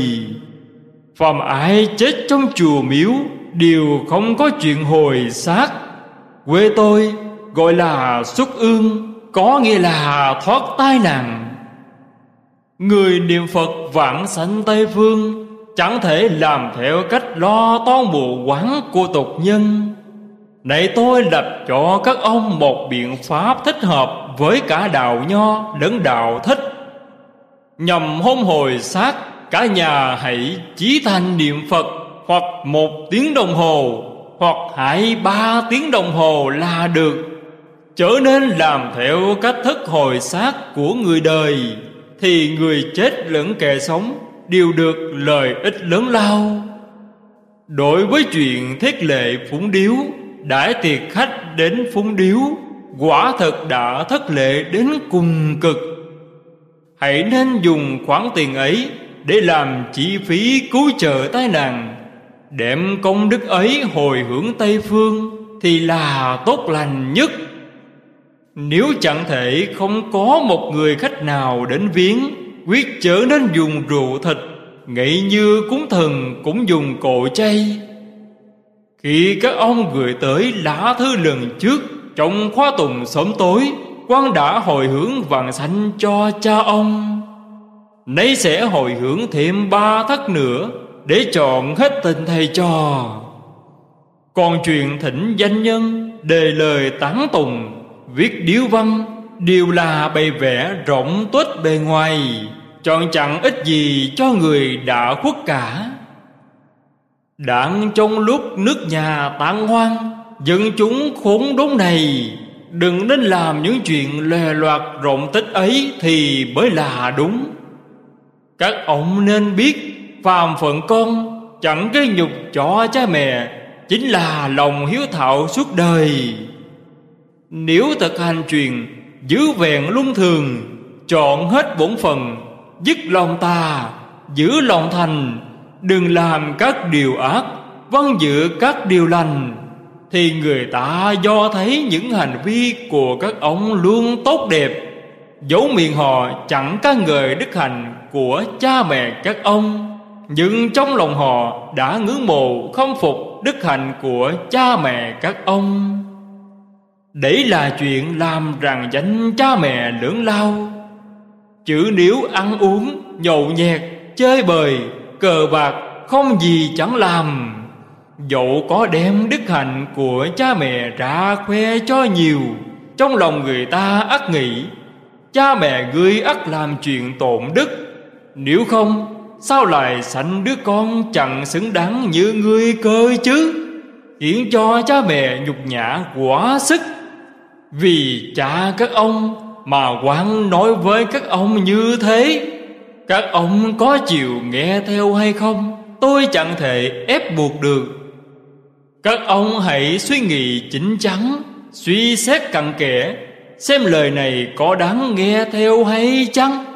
Phàm ai chết trong chùa miếu Đều không có chuyện hồi xác. Quê tôi gọi là xuất ương, Có nghĩa là thoát tai nạn. Người niệm Phật vãng sanh Tây Phương, Chẳng thể làm theo cách lo toan bộ quán của tục nhân. Này tôi lập cho các ông một biện pháp thích hợp với cả đạo nho lẫn đạo thích. Nhằm hôn hồi xác, cả nhà hãy chí thành niệm Phật hoặc một tiếng đồng hồ, Hoặc hai, ba tiếng đồng hồ là được. Trở nên làm theo cách thức hồi xác của người đời, Thì người chết lẫn kẻ sống Đều được lợi ích lớn lao. Đối với chuyện thiết lệ phúng điếu, Đãi tiệc khách đến phúng điếu, Quả thật đã thất lệ đến cùng cực. Hãy nên dùng khoản tiền ấy Để làm chi phí cứu trợ tai nạn. Đem công đức ấy hồi hưởng Tây Phương Thì là tốt lành nhất. Nếu chẳng thể không có một người khách nào đến viếng, Quyết chớ nên dùng rượu thịt Nghĩ như cúng thần cũng dùng cội chay. Khi các ông gửi tới lá thư lần trước Trong khóa tùng sớm tối quan đã hồi hướng vàng xanh cho cha ông. Nay sẽ hồi hướng thêm ba thất nữa để chọn hết tình thầy trò. Còn chuyện thỉnh danh nhân, Đề lời tán tùng Viết điếu văn Đều là bày vẽ rộng tuếch bề ngoài, Chọn chẳng ít gì cho người đã khuất cả. Đặng trong lúc nước nhà tan hoang, Dân chúng khốn đốn này, Đừng nên làm những chuyện lè loạt rộng tích ấy Thì mới là đúng. Các ông nên biết phàm phận con Chẳng gây nhục cho cha mẹ, Chính là lòng hiếu thảo suốt đời. Nếu thực hành truyền, Giữ vẹn luân thường, Chọn hết bổn phận, Dứt lòng ta Giữ lòng thành, Đừng làm các điều ác Vâng giữ các điều lành, Thì người ta do thấy những hành vi của các ông luôn tốt đẹp. Dấu miệng họ chẳng ca ngợi đức hạnh của cha mẹ các ông. Nhưng trong lòng họ đã ngưỡng mộ không phục đức hạnh của cha mẹ các ông. Đấy là chuyện làm rằng danh cha mẹ lưỡng lao. Chữ nếu ăn uống, nhậu nhẹt, chơi bời, cờ bạc Không gì chẳng làm Dẫu có đem đức hạnh của cha mẹ ra khoe cho nhiều Trong lòng người ta ắt nghĩ Cha mẹ ngươi ắt làm chuyện tổn đức. Nếu không Sao lại sanh đứa con chẳng xứng đáng như ngươi cơ chứ? Khiến cho cha mẹ nhục nhã quá sức. Vì cha các ông mà quan nói với các ông như thế, Các ông có chịu nghe theo hay không? Tôi chẳng thể ép buộc được. Các ông hãy suy nghĩ chính chắn, Suy xét cặn kẽ, Xem lời này có đáng nghe theo hay chăng?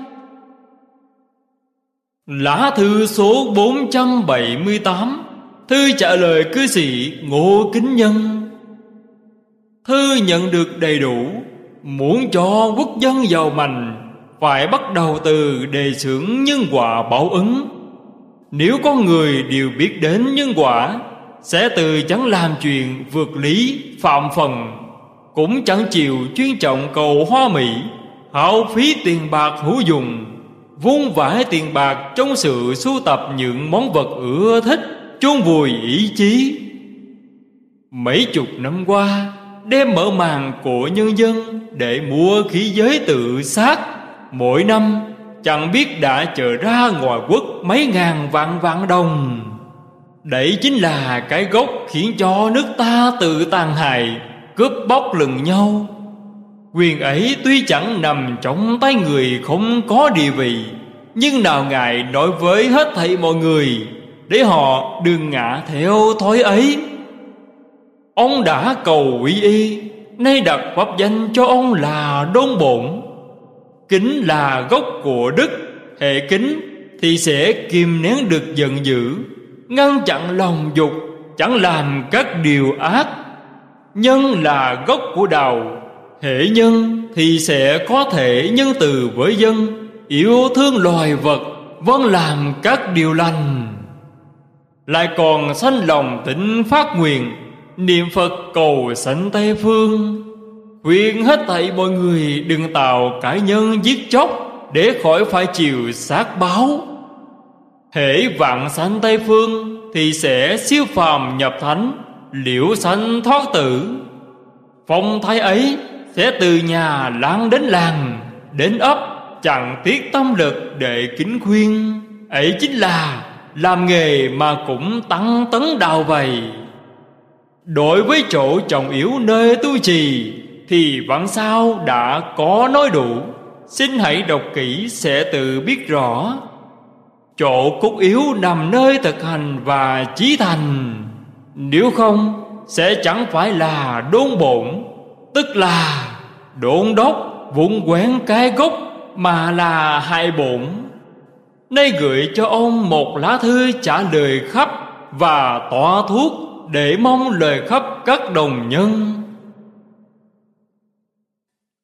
Lá thư số 478 Thư trả lời cư sĩ Ngô Kính Nhân. Thư nhận được đầy đủ, Muốn cho quốc dân giàu mạnh, Phải bắt đầu từ đề xưởng nhân quả báo ứng. Nếu con người đều biết đến nhân quả, Sẽ từ chẳng làm chuyện vượt lý, phạm phần. Cũng chẳng chịu chuyên trọng cầu hoa mỹ, Hao phí tiền bạc hữu dụng. Vung vãi tiền bạc trong sự sưu tập những món vật ưa thích, chôn vùi ý chí. Mấy chục năm qua đem mở màn của nhân dân để mua khí giới tự sát, mỗi năm chẳng biết đã chờ ra ngoài quốc mấy ngàn vạn vạn đồng. Đấy chính là cái gốc khiến cho nước ta tự tàn hại, cướp bóc lừng nhau quyền ấy tuy chẳng nằm trong tay người không có địa vị, nhưng nào ngài nói với hết thảy mọi người, để họ đừng ngã theo thói ấy. Ông đã cầu quy y, Nay đặt pháp danh cho ông là đôn bổn. Kính là gốc của đức, Hệ kính thì sẽ kìm nén được giận dữ, Ngăn chặn lòng dục, Chẳng làm các điều ác. Nhân là gốc của đào Hệ nhân thì sẽ có thể nhân từ với dân Yêu thương loài vật vẫn làm các điều lành. Lại còn sanh lòng tịnh phát nguyện, Niệm Phật cầu sanh Tây Phương. Khuyên hết thảy mọi người đừng tạo cải nhân giết chóc Để khỏi phải chịu sát báo. Hễ vạn sanh Tây Phương Thì sẽ siêu phàm nhập thánh, Liễu sanh thoát tử. Phong thái ấy sẽ từ nhà lan đến làng, Đến ấp, chẳng tiếc tâm lực để kính khuyên. Ấy chính là làm nghề mà cũng tăng tấn đào vầy. Đối với chỗ trọng yếu nơi tu trì, Thì vẫn sao đã có nói đủ. Xin hãy đọc kỹ sẽ tự biết rõ. Chỗ cốt yếu nằm nơi thực hành và chí thành. Nếu không, sẽ chẳng phải là đôn bổn. Tức là đôn đốc vốn quán cái gốc Mà là hại bổn. Nay gửi cho ông một lá thư trả lời khắp Và tỏa thuốc để mong lời khắp các đồng nhân.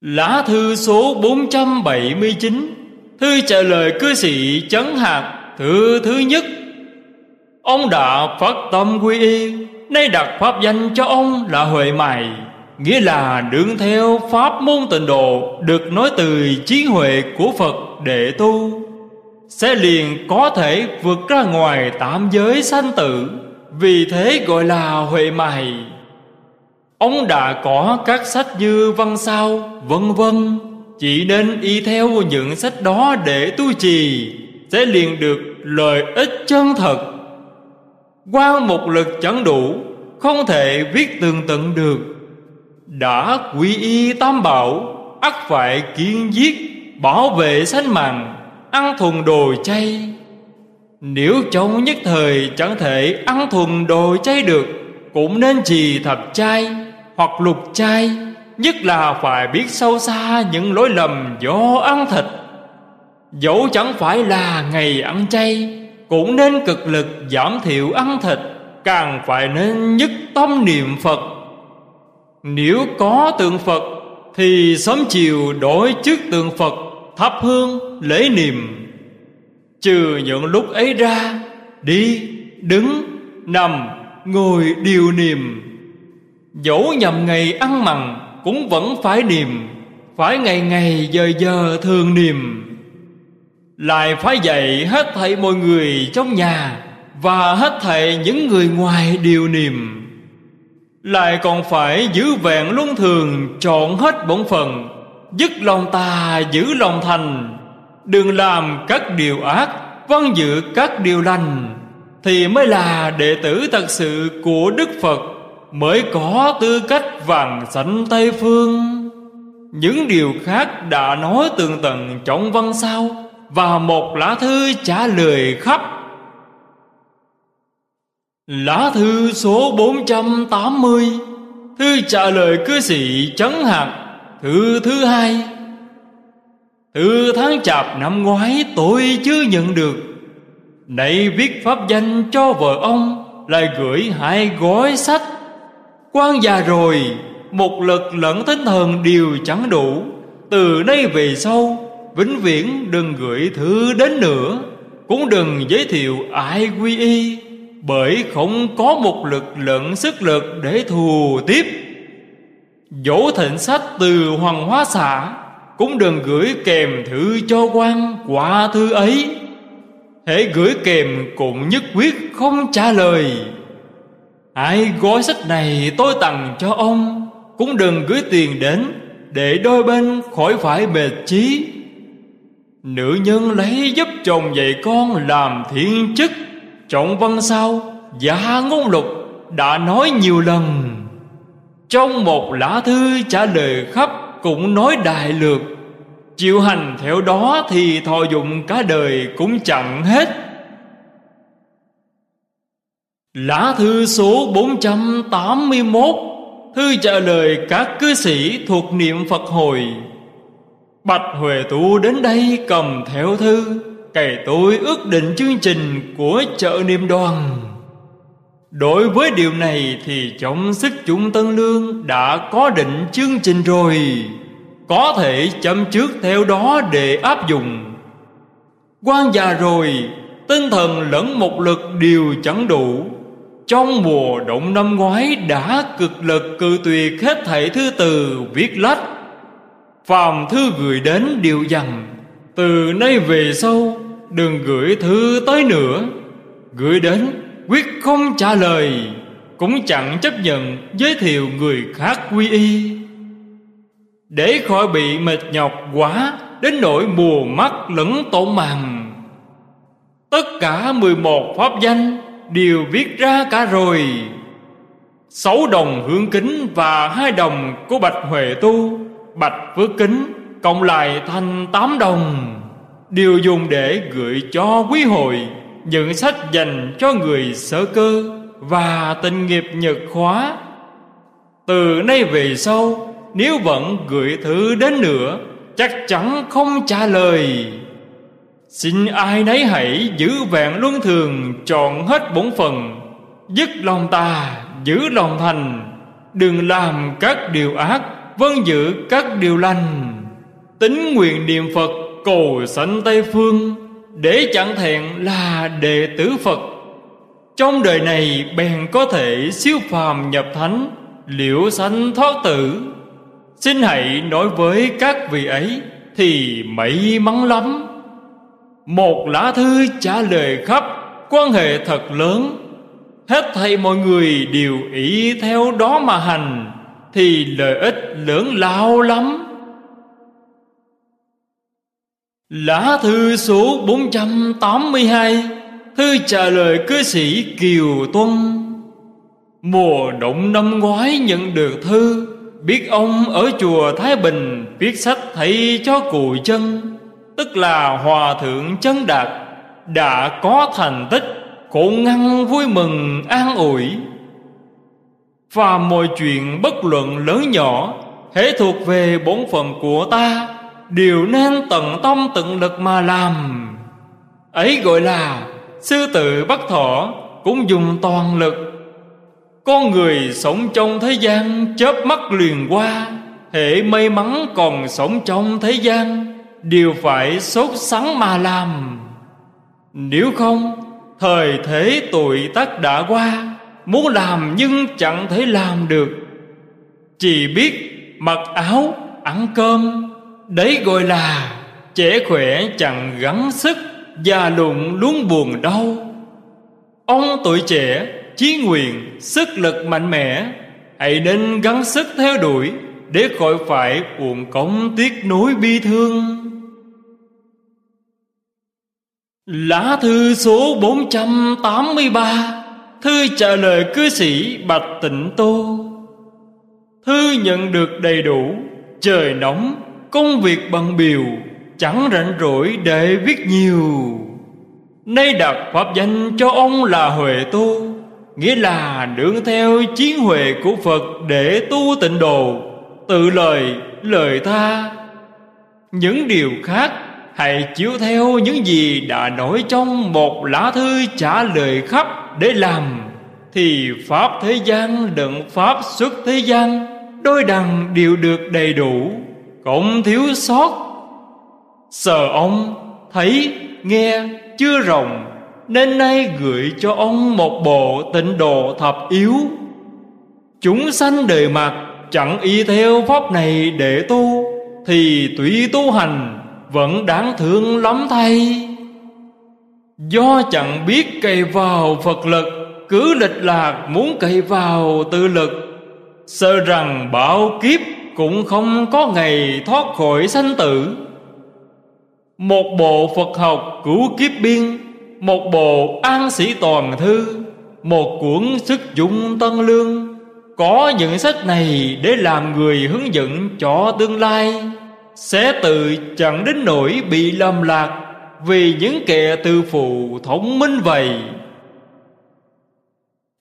Lá thư số 479 Thư trả lời cư sĩ Chấn Hạt Thư thứ nhất. Ông đã phát tâm quy y, Nay đặt pháp danh cho ông là Huệ Mày Nghĩa là đương theo pháp môn tịnh độ Được nói từ trí huệ của Phật để tu Sẽ liền có thể vượt ra ngoài tạm giới sanh tử Vì thế gọi là Huệ Mày. Ông đã có các sách như văn sao, vân vân Chỉ nên y theo những sách đó để tu trì Sẽ liền được lợi ích chân thật. Qua một lực chẳng đủ Không thể viết tường tận được. Đã quy y tam bảo, ắt phải kiên giết, Bảo vệ sanh mạng, Ăn thuần đồ chay. Nếu trong nhất thời chẳng thể ăn thuần đồ chay được, Cũng nên trì thập chay hoặc lục chay, Nhất là phải biết sâu xa những lỗi lầm do ăn thịt. Dẫu chẳng phải là ngày ăn chay, Cũng nên cực lực giảm thiểu ăn thịt, Càng phải nên nhất tâm niệm Phật. Nếu có tượng Phật Thì sớm chiều đổi trước tượng Phật Thắp hương lễ niệm. Trừ những lúc ấy ra Đi, đứng, nằm, ngồi điều niệm. Dẫu nhầm ngày ăn mặn Cũng vẫn phải niệm Phải ngày ngày giờ giờ thường niệm. Lại phải dạy hết thảy mọi người trong nhà Và hết thảy những người ngoài đều niệm. Lại còn phải giữ vẹn luân thường, Chọn hết bổn phận Dứt lòng tà giữ lòng thành Đừng làm các điều ác Văn dự các điều lành Thì mới là đệ tử thật sự của Đức Phật, mới có tư cách vàng sảnh Tây Phương. Những điều khác đã nói tường tận trọng văn sao, và một lá thư trả lời khắp. Lá thư số 480 Thư trả lời cư sĩ Trấn Hạc. Thư thứ hai. Thư tháng chạp năm ngoái tôi chưa nhận được. Nay viết pháp danh cho vợ ông, Lại gửi hai gói sách. Quan già rồi, Một lực lẫn tinh thần đều chẳng đủ. Từ nay về sau, Vĩnh viễn đừng gửi thư đến nữa. Cũng đừng giới thiệu ai quy y. Bởi không có một lực lượng sức lực để thù tiếp. Dỗ thịnh sách từ Hoàng Hóa xã Cũng đừng gửi kèm thư cho quan quả thư ấy. Hãy gửi kèm cũng nhất quyết không trả lời. Ai gói sách này tôi tặng cho ông Cũng đừng gửi tiền đến Để đôi bên khỏi phải mệt chí. Nữ nhân lấy giúp chồng dạy con làm thiên chức Trọng văn sao? Dạ ngôn lục đã nói nhiều lần. Trong một lá thư trả lời khắp Cũng nói đại lược. Chịu hành theo đó thì thọ dụng cả đời cũng chẳng hết. Lá thư số 481 Thư trả lời các cư sĩ thuộc niệm Phật hồi. Bạch Huệ Tu đến đây cầm theo thư. Cày tôi ước định chương trình của chợ niệm đoàn. Đối với điều này thì trong sức chúng Tân Lương đã có định chương trình rồi. Có thể chấm trước theo đó để áp dụng. Quan già rồi, Tinh thần lẫn một lực đều chẳng đủ. Trong mùa động năm ngoái đã cực lực cự tuyệt hết thảy thư từ viết lách. Phàm thư gửi đến điều rằng Từ nay về sau đừng gửi thư tới nữa. Gửi đến, quyết không trả lời, Cũng chẳng chấp nhận giới thiệu người khác quy y. Để khỏi bị mệt nhọc quá, Đến nỗi mùa mắt lẫn tổn màng. Tất cả 11 pháp danh đều viết ra cả rồi. Sáu đồng hướng kính và hai đồng của Bạch Huệ Tu, Bạch Phước Kính cộng lại thành tám đồng. Đều dùng để gửi cho quý hội, Những sách dành cho người sở cơ Và tình nghiệp nhật khóa Từ nay về sau, Nếu vẫn gửi thư đến nữa, Chắc chắn không trả lời. Xin ai nấy hãy giữ vẹn luân thường Chọn hết bổn phần Dứt lòng tà, Giữ lòng thành. Đừng làm các điều ác Vâng giữ các điều lành. Tính nguyện niệm Phật Cầu sanh Tây Phương, Để chẳng thẹn là đệ tử Phật. Trong đời này bèn có thể siêu phàm nhập thánh, Liễu sanh thoát tử. Xin hãy nói với các vị ấy Thì may mắn lắm. Một lá thư trả lời khắp Quan hệ thật lớn. Hết thầy mọi người đều ý theo đó mà hành, Thì lợi ích lớn lao lắm. Lá thư số 482 Thư trả lời cư sĩ Kiều Tuân. Mùa động năm ngoái nhận được thư, Biết ông ở chùa Thái Bình Viết sách thầy cho cụ chân Tức là Hòa Thượng Chân Đạt, Đã có thành tích Cụ ngăn vui mừng, an ủi. Và mọi chuyện bất luận lớn nhỏ Hễ thuộc về bổn phận của ta. Đều nên tận tâm tận lực mà làm. Ấy gọi là Sư tử bắt thỏ Cũng dùng toàn lực. Con người sống trong thế gian Chớp mắt liền qua Hệ may mắn còn sống trong thế gian Đều phải sốt sắng mà làm. Nếu không Thời thế tuổi tác đã qua Muốn làm nhưng chẳng thể làm được. Chỉ biết mặc áo, ăn cơm Đấy gọi là Trẻ khỏe chẳng gắng sức Già lụng luôn buồn đau. Ông tuổi trẻ Chí nguyện, sức lực mạnh mẽ Hãy nên gắng sức theo đuổi Để khỏi phải uổng công tiếc nối bi thương. Lá thư số 483 Thư trả lời cư sĩ Bạch Tịnh Tô. Thư nhận được đầy đủ Trời nóng Công việc bằng biểu Chẳng rảnh rỗi để viết nhiều. Nay đặt pháp danh cho ông là Huệ tu Nghĩa là nương theo chiến huệ của Phật Để tu tịnh độ Tự lời, lời tha. Những điều khác Hãy chiếu theo những gì đã nói trong một lá thư trả lời khắp để làm. Thì Pháp thế gian đựng Pháp xuất thế gian Đôi đằng đều được đầy đủ. Cũng thiếu sót. Sợ ông thấy nghe chưa rộng, Nên nay gửi cho ông một bộ tịnh độ thập yếu. Chúng sanh đời mặt chẳng y theo pháp này để tu, Thì tùy tu hành, vẫn đáng thương lắm thay. Do chẳng biết cày vào Phật lực, Cứ lịch lạc muốn cày vào tự lực. Sợ rằng bảo kiếp cũng không có ngày thoát khỏi sanh tử. Một bộ Phật học cứu kiếp biên, Một bộ an sĩ toàn thư, Một cuốn sức dụng tân lương. Có những sách này để làm người hướng dẫn cho tương lai. Sẽ tự chẳng đến nỗi bị lầm lạc vì những kẻ tư phụ thông minh vậy.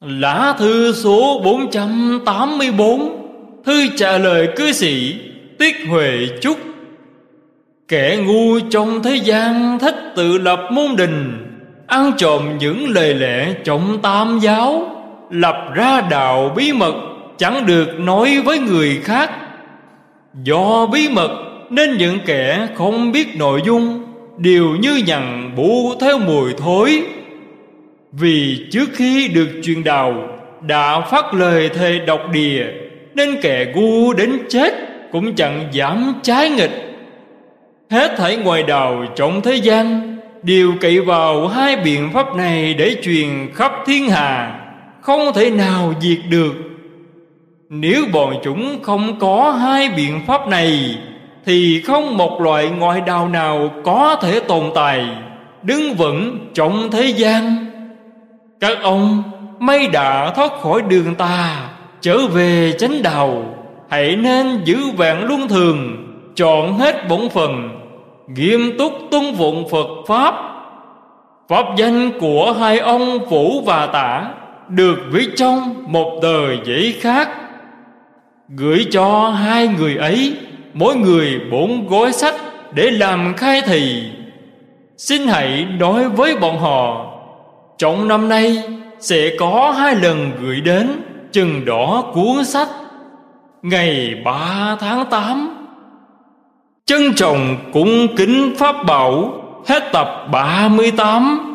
Lá thư số 484 thư trả lời cư sĩ tiết huệ chúc. Kẻ ngu trong thế gian thích tự lập môn đình, ăn trộm những lời lẽ trọng tam giáo, lập ra đạo bí mật chẳng được nói với người khác. Do bí mật nên những kẻ không biết nội dung đều như nhằn bụ theo mùi thối. Vì trước khi được truyền đạo, đã phát lời thề độc địa nên kẻ ngu đến chết cũng chẳng dám trái nghịch. Hết thảy ngoài đạo trong thế gian, đều cậy vào hai biện pháp này để truyền khắp thiên hà không thể nào diệt được. Nếu bọn chúng không có hai biện pháp này, thì không một loại ngoại đạo nào có thể tồn tại, đứng vững trong thế gian. Các ông, may đã thoát khỏi đường tà trở về chánh đạo, hãy nên giữ vẹn luân thường, chọn hết bổn phần nghiêm túc tuân vụng phật pháp. Pháp danh của hai ông vũ và tả được viết trong một tờ giấy khác. Gửi cho hai người ấy mỗi người bốn gói sách để làm khai thị. Xin hãy nói với bọn họ, trong năm nay sẽ có hai lần gửi đến chừng đỏ cuốn sách. Ngày 3 tháng 8 Trân trọng cũng kính Pháp Bảo, Hết tập 38